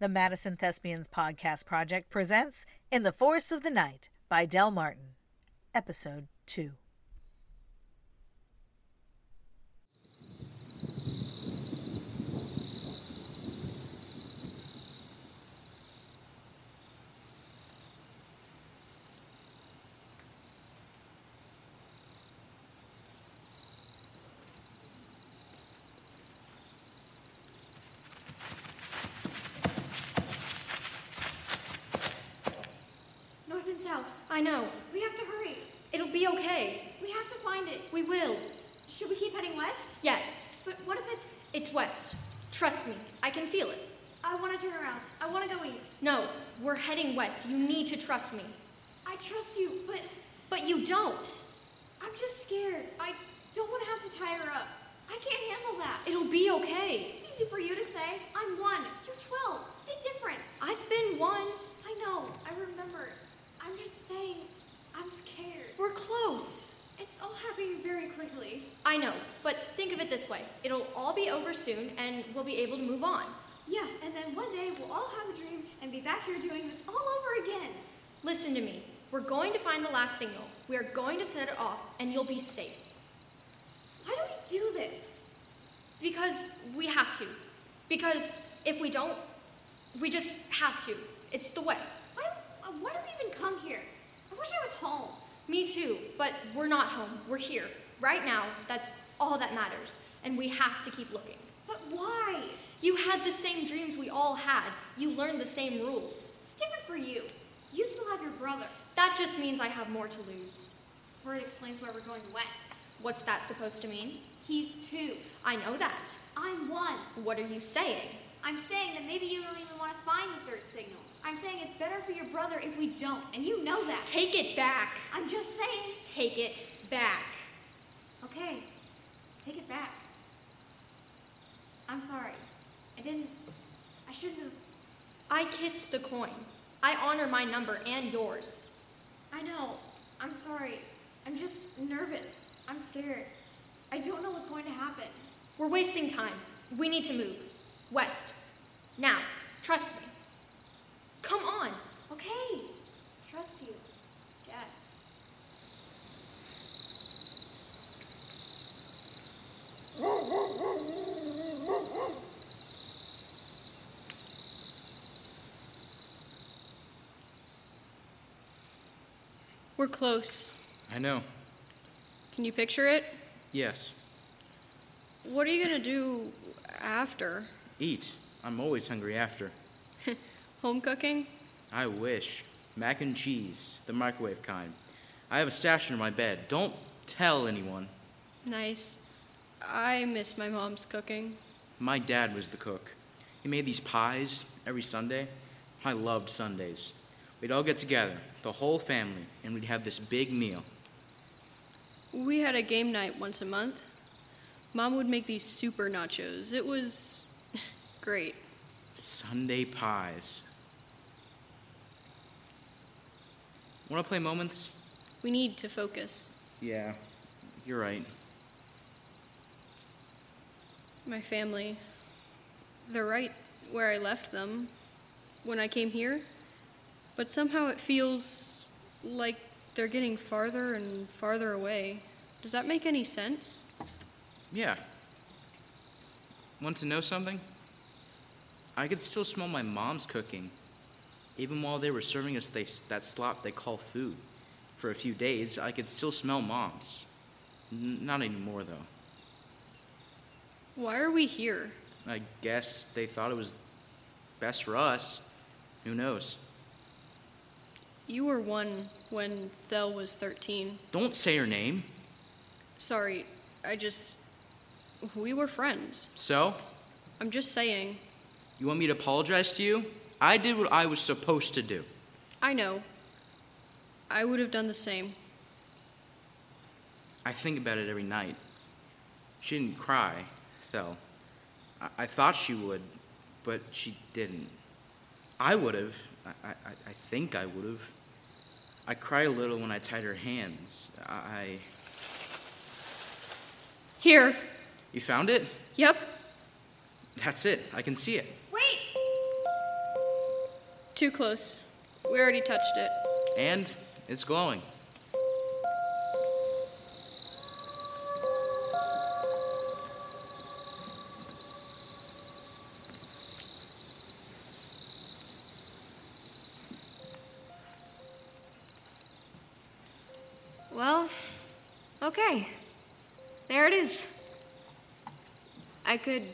The Madison Thespians Podcast Project presents In the Forest of the Night by Del Martin, Episode 2. North and south. I know. We have to hurry. It'll be okay. We have to find it. We will. Should we keep heading west? Yes. But what if it's. It's west. Trust me. I can feel it. I want to turn around. I want to go east. No, we're heading west. You need to trust me. I trust you, but But you don't. I'm just scared. I don't want to have to tie her up. I can't handle that. It'll be okay. It's easy for you to say. I'm one. You're 12. Big difference. I've been one. I know. I remember. I'm just saying. I'm scared. We're close. It's all happening very quickly. I know, but think of it this way. It'll all be over soon and we'll be able to move on. Yeah, and then one day we'll all have a dream and be back here doing this all over again. Listen to me. We're going to find the last signal. We are going to set it off and you'll be safe. Why do we do this? Because we have to. Because if we don't, we just have to. It's the way. Why do, uh, why do we even come here? I wish I was home. Me too, but we're not home. We're here. Right now, that's all that matters. And we have to keep looking. But why? You had the same dreams we all had. You learned the same rules. It's different for you. You still have your brother. That just means I have more to lose. Or it explains why we're going west. What's that supposed to mean? He's two. I know that. I'm one. What are you saying? I'm saying that maybe you don't even want to find the third signal. I'm saying it's better for your brother if we don't, and you know that. Take it back. I'm just saying. Take it back. Okay, take it back. I'm sorry. I didn't. I shouldn't have. I kissed the coin. I honor my number and yours. I know. I'm sorry. I'm just nervous. I'm scared. I don't know what's going to happen. We're wasting time. We need to move. West. Now. Trust me. Come on. Okay. Trust you. Guess. We're close. I know. Can you picture it? Yes. What are you gonna do after? Eat. I'm always hungry after. Home cooking? I wish. Mac and cheese, the microwave kind. I have a stash under my bed. Don't tell anyone. Nice. I miss my mom's cooking. My dad was the cook. He made these pies every Sunday. I loved Sundays. We'd all get together, the whole family, and we'd have this big meal. We had a game night once a month. Mom would make these super nachos. It was great. Sunday pies. Want to play moments? We need to focus. Yeah, you're right. My family, they're right where I left them when I came here, but somehow it feels like they're getting farther and farther away. Does that make any sense? Yeah. Want to know something? I could still smell my mom's cooking, even while they were serving us they, that slop they call food. For a few days, I could still smell mom's. N- not anymore, though. Why are we here? I guess they thought it was best for us. Who knows? You were one when Thel was 13. Don't say her name. Sorry, I just. We were friends. So, I'm just saying. You want me to apologize to you? I did what I was supposed to do. I know. I would have done the same. I think about it every night. She didn't cry, Thel. I, I thought she would, but she didn't. I would have. I, I, I think I would have. I cried a little when I tied her hands. I. Here. You found it? Yep. That's it. I can see it. Wait! Too close. We already touched it. And it's glowing. Well, okay. There it is. I could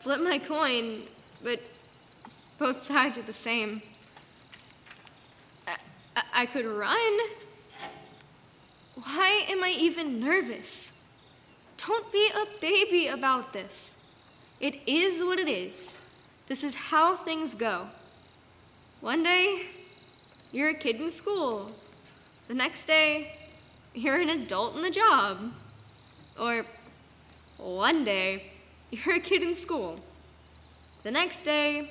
flip my coin, but both sides are the same. I, I, could run. Why am I even nervous? Don't be a baby about this. It is what it is. This is how things go. One day, you're a kid in school. The next day, you're an adult in a job. Or one day, you're a kid in school. The next day,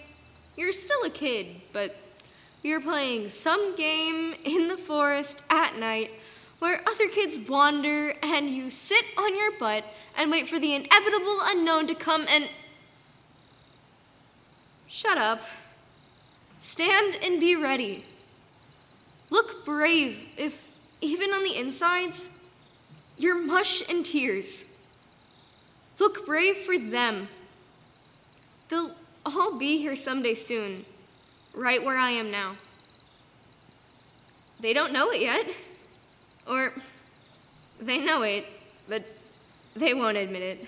you're still a kid, but you're playing some game in the forest at night where other kids wander and you sit on your butt and wait for the inevitable unknown to come and. Shut up. Stand and be ready. Look brave if, even on the insides, you're mush and tears. Look brave for them. They'll all be here someday soon, right where I am now. They don't know it yet. Or they know it, but they won't admit it.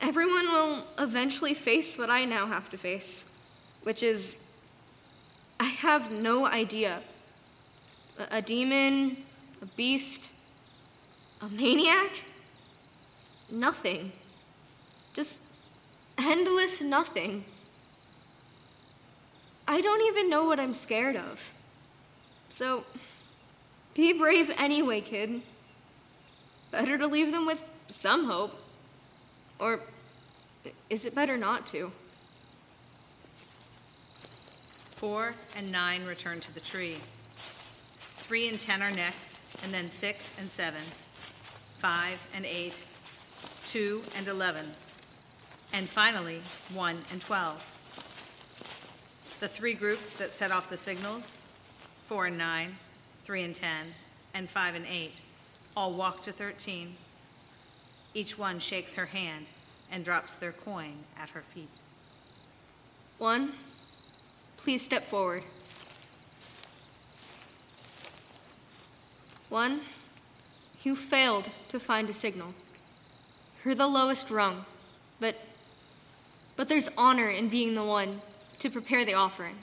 Everyone will eventually face what I now have to face, which is I have no idea. A, a demon, a beast, a maniac? Nothing. Just endless nothing. I don't even know what I'm scared of. So, be brave anyway, kid. Better to leave them with some hope. Or is it better not to? Four and nine return to the tree. Three and ten are next, and then six and seven. Five and eight. Two and eleven. And finally, one and twelve. The three groups that set off the signals, four and nine, three and ten, and five and eight, all walk to thirteen. Each one shakes her hand and drops their coin at her feet. One, please step forward. One, you failed to find a signal. You're the lowest rung, but but there's honor in being the one to prepare the offering.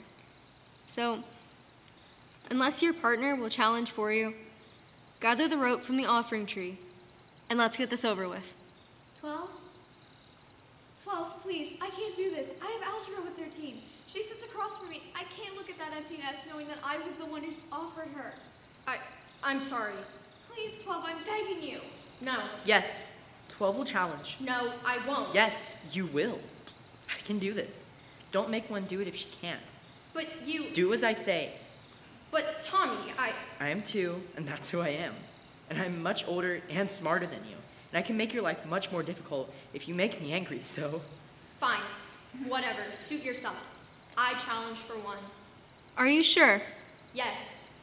So, unless your partner will challenge for you, gather the rope from the offering tree and let's get this over with. 12? 12, please. I can't do this. I have algebra with 13. She sits across from me. I can't look at that empty nest knowing that I was the one who offered her. I I'm sorry. Please, 12, I'm begging you. No. Yes, 12 will challenge. No, I won't. Yes, you will. I can do this. Don't make one do it if she can't. But you Do as I say. But Tommy, I I am too, and that's who I am. And I'm much older and smarter than you. And I can make your life much more difficult if you make me angry, so. fine. Whatever. Suit yourself. I challenge for one. Are you sure? Yes.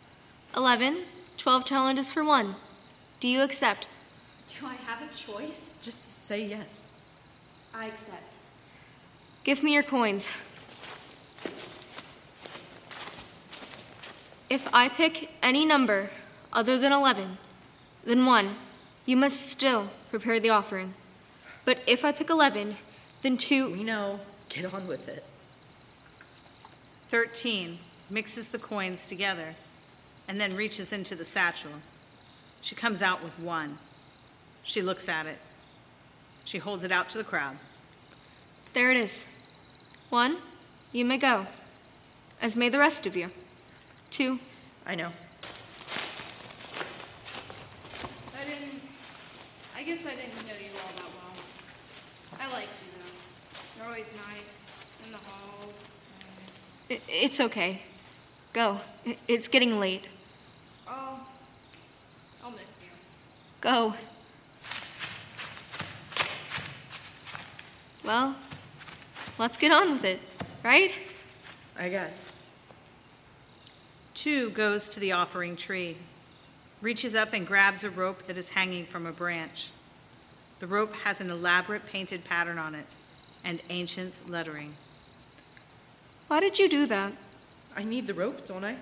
11, 12 challenges for one. Do you accept? Do I have a choice? Just say yes. I accept. Give me your coins. If I pick any number other than 11, then 1, you must still prepare the offering. But if I pick 11, then 2, We know. Get on with it. 13 mixes the coins together and then reaches into the satchel. She comes out with one. She looks at it. She holds it out to the crowd. there it is. 1, you may go, as may the rest of you. 2, I know. I didn't. I guess I didn't know you all that well. I liked you though. You're always nice in the halls. and- i- it's okay. Go. It's getting late. Oh, I'll miss you. Go. Well, let's get on with it, right? I guess. Two goes to the offering tree, reaches up and grabs a rope that is hanging from a branch. The rope has an elaborate painted pattern on it and ancient lettering. Why did you do that? I need the rope, don't I?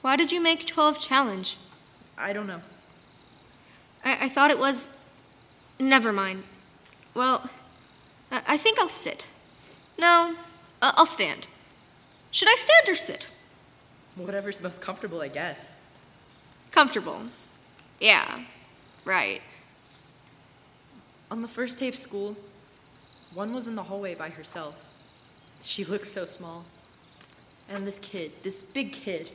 Why did you make 12 challenge? I don't know. I, I thought it was. Never mind. Well, I, I think I'll sit. No, uh, I'll stand. Should I stand or sit? Whatever's most comfortable, I guess. Comfortable. Yeah, right. On the first day of school, one was in the hallway by herself. She looked so small. And this kid, this big kid,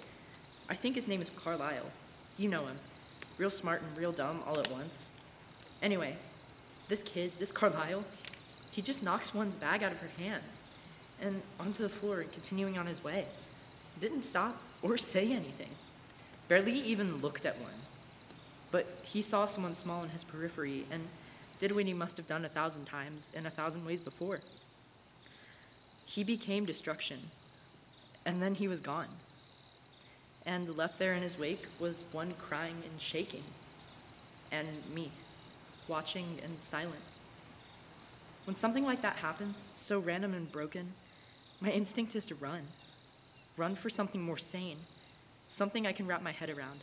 I think his name is Carlisle. You know him. Real smart and real dumb all at once. Anyway, this kid, this Carlisle, he just knocks one's bag out of her hands and onto the floor and continuing on his way. Didn't stop or say anything. Barely even looked at one. But he saw someone small in his periphery and did what he must have done a thousand times in a thousand ways before. He became destruction, and then he was gone. And left there in his wake was one crying and shaking, and me, watching and silent. When something like that happens, so random and broken, my instinct is to run. Run for something more sane, something I can wrap my head around.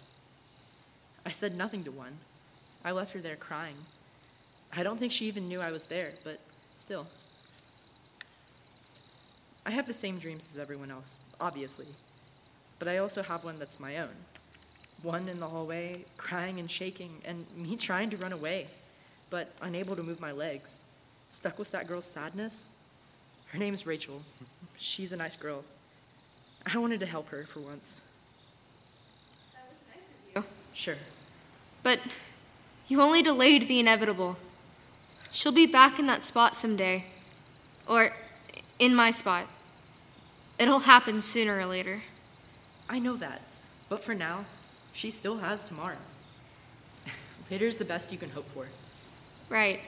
I said nothing to one. I left her there crying. I don't think she even knew I was there, but still. I have the same dreams as everyone else, obviously, but I also have one that's my own. One in the hallway, crying and shaking, and me trying to run away, but unable to move my legs. Stuck with that girl's sadness. Her name's Rachel. She's a nice girl. I wanted to help her for once. That was nice of you. Sure. But you only delayed the inevitable. She'll be back in that spot someday. Or in my spot. It'll happen sooner or later. I know that, but for now, she still has tomorrow. Later's the best you can hope for. Right.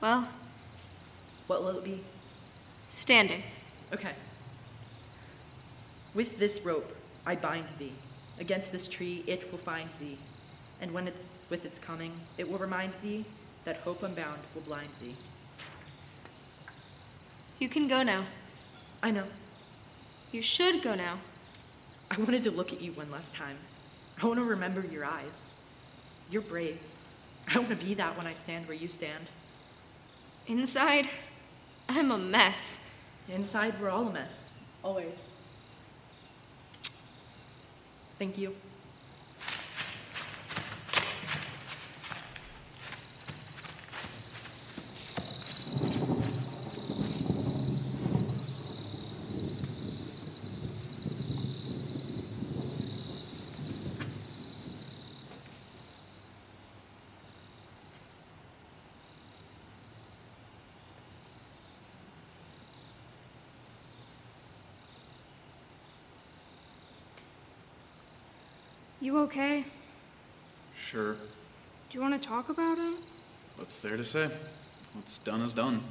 Well, What will it be? standing. Okay. With this rope I bind thee. Against this tree it will find thee. And when it, with its coming, it will remind thee that hope unbound will blind thee. You can go now. I know. You should go now. I wanted to look at you one last time. I want to remember your eyes. You're brave. I want to be that when I stand where you stand. Inside, I'm a mess. Inside, we're all a mess. Always. Thank you. You okay? Sure. Do you want to talk about it? What's there to say? What's done is done.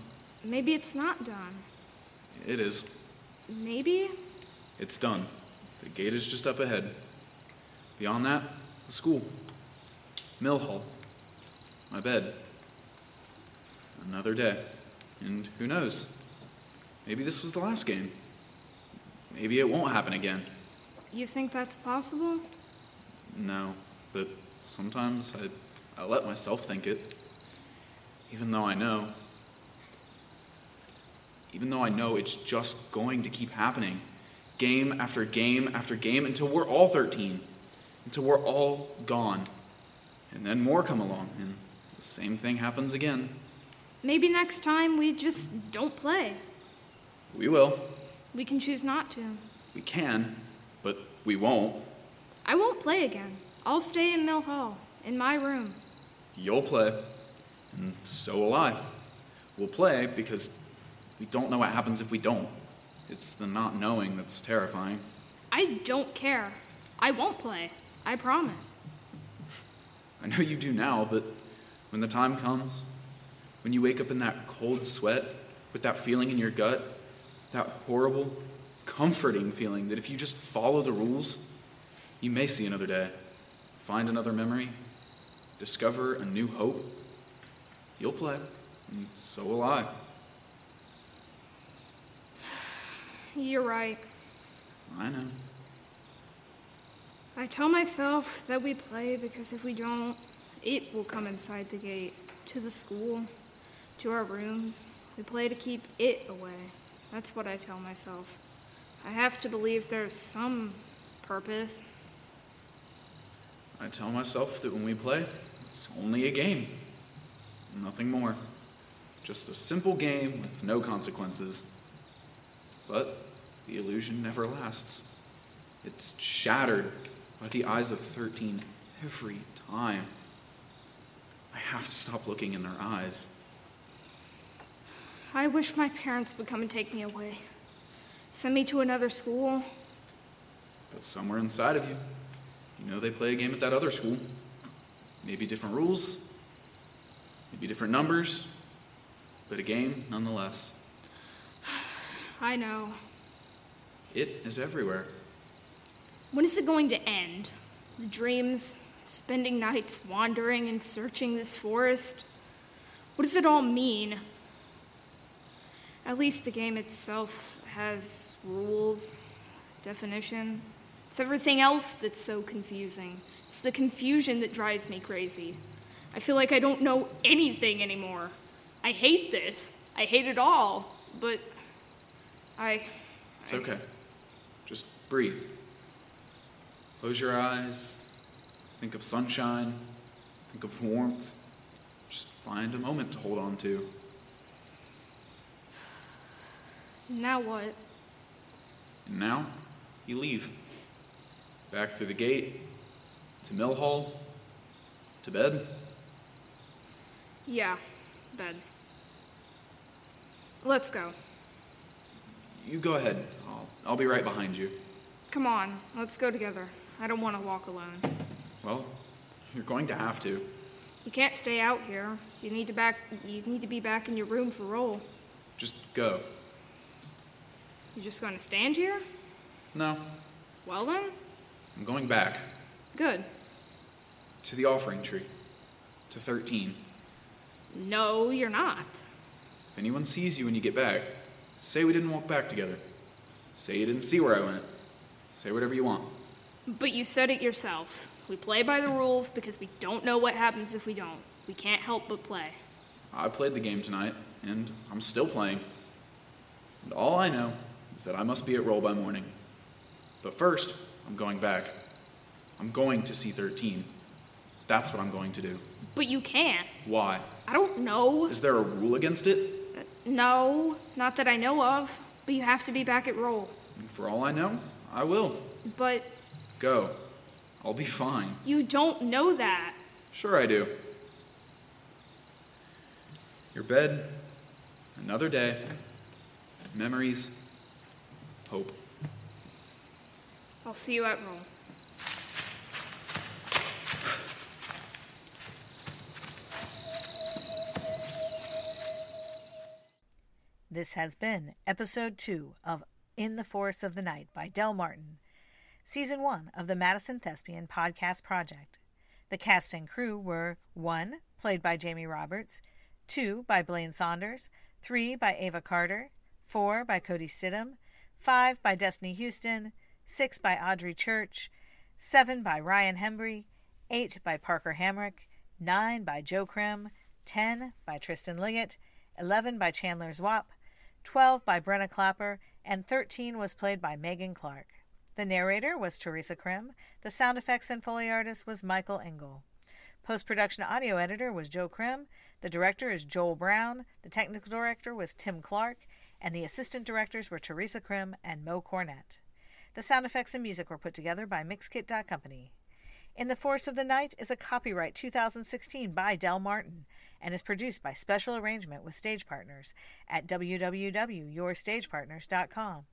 Maybe it's not done. It is. Maybe? It's done. The gate is just up ahead. Beyond that, the school. Mill hall. My bed. Another day. And who knows? Maybe this was the last game. Maybe it won't happen again. You think that's possible? No, but sometimes I, I let myself think it. Even though I know. Even though I know it's just going to keep happening. Game after game after game until we're all 13. Until we're all gone. And then more come along, and the same thing happens again. Maybe next time we just don't play. We will. We can choose not to. We can, but we won't. I won't play again. I'll stay in Mill Hall, in my room. You'll play, and so will I. We'll play because we don't know what happens if we don't. It's the not knowing that's terrifying. I don't care. I won't play. I promise. I know you do now, but when the time comes, when you wake up in that cold sweat with that feeling in your gut, that horrible, comforting feeling that if you just follow the rules, you may see another day, find another memory, discover a new hope. You'll play, and so will I. You're right. I know. I tell myself that we play because if we don't, it will come inside the gate, to the school, to our rooms. We play to keep it away. That's what I tell myself. I have to believe there's some purpose. I tell myself that when we play, it's only a game. Nothing more. Just a simple game with no consequences. But the illusion never lasts. It's shattered by the eyes of 13 every time. I have to stop looking in their eyes. I wish my parents would come and take me away. Send me to another school. But somewhere inside of you, you know they play a game at that other school. Maybe different rules, maybe different numbers, but a game nonetheless. I know. It is everywhere. When is it going to end? The dreams, spending nights wandering and searching this forest? What does it all mean? At least the game itself has rules, definition. It's everything else that's so confusing. It's the confusion that drives me crazy. I feel like I don't know anything anymore. I hate this. I hate it all. But I. It's okay. Just breathe. Close your eyes. Think of sunshine. Think of warmth. Just find a moment to hold on to. Now what? And now, you leave. Back through the gate, to Mill Hall, to bed. Yeah, bed. Let's go. You go ahead. I'll, I'll be right behind you. Come on, let's go together. I don't want to walk alone. Well, you're going to have to. You can't stay out here. You need to back you need to be back in your room for roll. Just go. You just gonna stand here? No, Well then, I'm going back good. to the offering tree, to 13. No, you're not. If anyone sees you when you get back, say we didn't walk back together. Say you didn't see where I went. Say whatever you want. But you said it yourself. We play by the rules because we don't know what happens if we don't. We can't help but play. I played the game tonight, and I'm still playing. And all I know is that I must be at roll by morning. But first, I'm going back. I'm going to C13. That's what I'm going to do. But you can't. Why? I don't know. Is there a rule against it? No, not that I know of. But you have to be back at roll. For all I know, I will. But Go. I'll be fine. you don't know that. Sure, I do. Your bed, another day, memories, hope. I'll see you at roll. This has been episode two of In the Forest of the Night by Del Martin, season one of the Madison Thespian Podcast Project. The cast and crew were one, played by Jamie Roberts, two by Blaine Saunders, three by Ava Carter, four by Cody Stidham, five by Destinee Houston, six by Audrey Church, seven by Ryan Hembree, eight by Parker Hamrick, nine by Joe Crim, ten by Tristan Liggett, eleven by Chandler Zwaap, 12 by Brenna Klapper, and 13 was played by Megan Clarke. The narrator was Teresa Crim. The sound effects and Foley artist was Michael Ingle. Post production audio editor was Joe Crim. The director is Joel Brown. The technical director was Tim Clark. And the assistant directors were Teresa Crim and Mo Cornett. The sound effects and music were put together by Mixkit.company. In the Forest of the Night is a copyright 2016 by Del Martin and is produced by special arrangement with Stage Partners at www.yourstagepartners.com.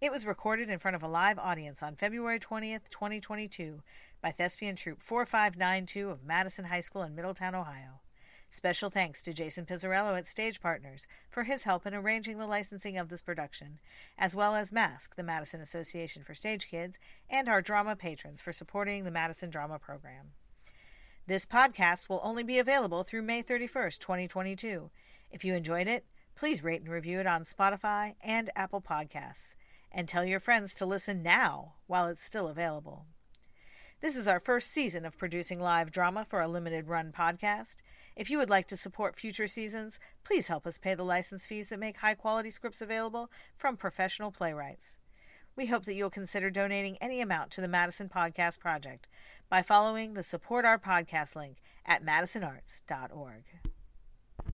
It was recorded in front of a live audience on February 20th, 2022 by Thespian Troupe 4592 of Madison High School in Middletown, Ohio. Special thanks to Jason Pizzarello at Stage Partners for his help in arranging the licensing of this production, as well as Mask, the Madison Association for Stage Kids, and our drama patrons for supporting the Madison Drama Program. This podcast will only be available through May 31st, 2022. If you enjoyed it, please rate and review it on Spotify and Apple Podcasts, and tell your friends to listen now while it's still available. This is our first season of producing live drama for a limited run podcast. If you would like to support future seasons, please help us pay the license fees that make high quality scripts available from professional playwrights. We hope that you'll consider donating any amount to the Madison Podcast Project by following the Support Our Podcast link at madisonarts.org.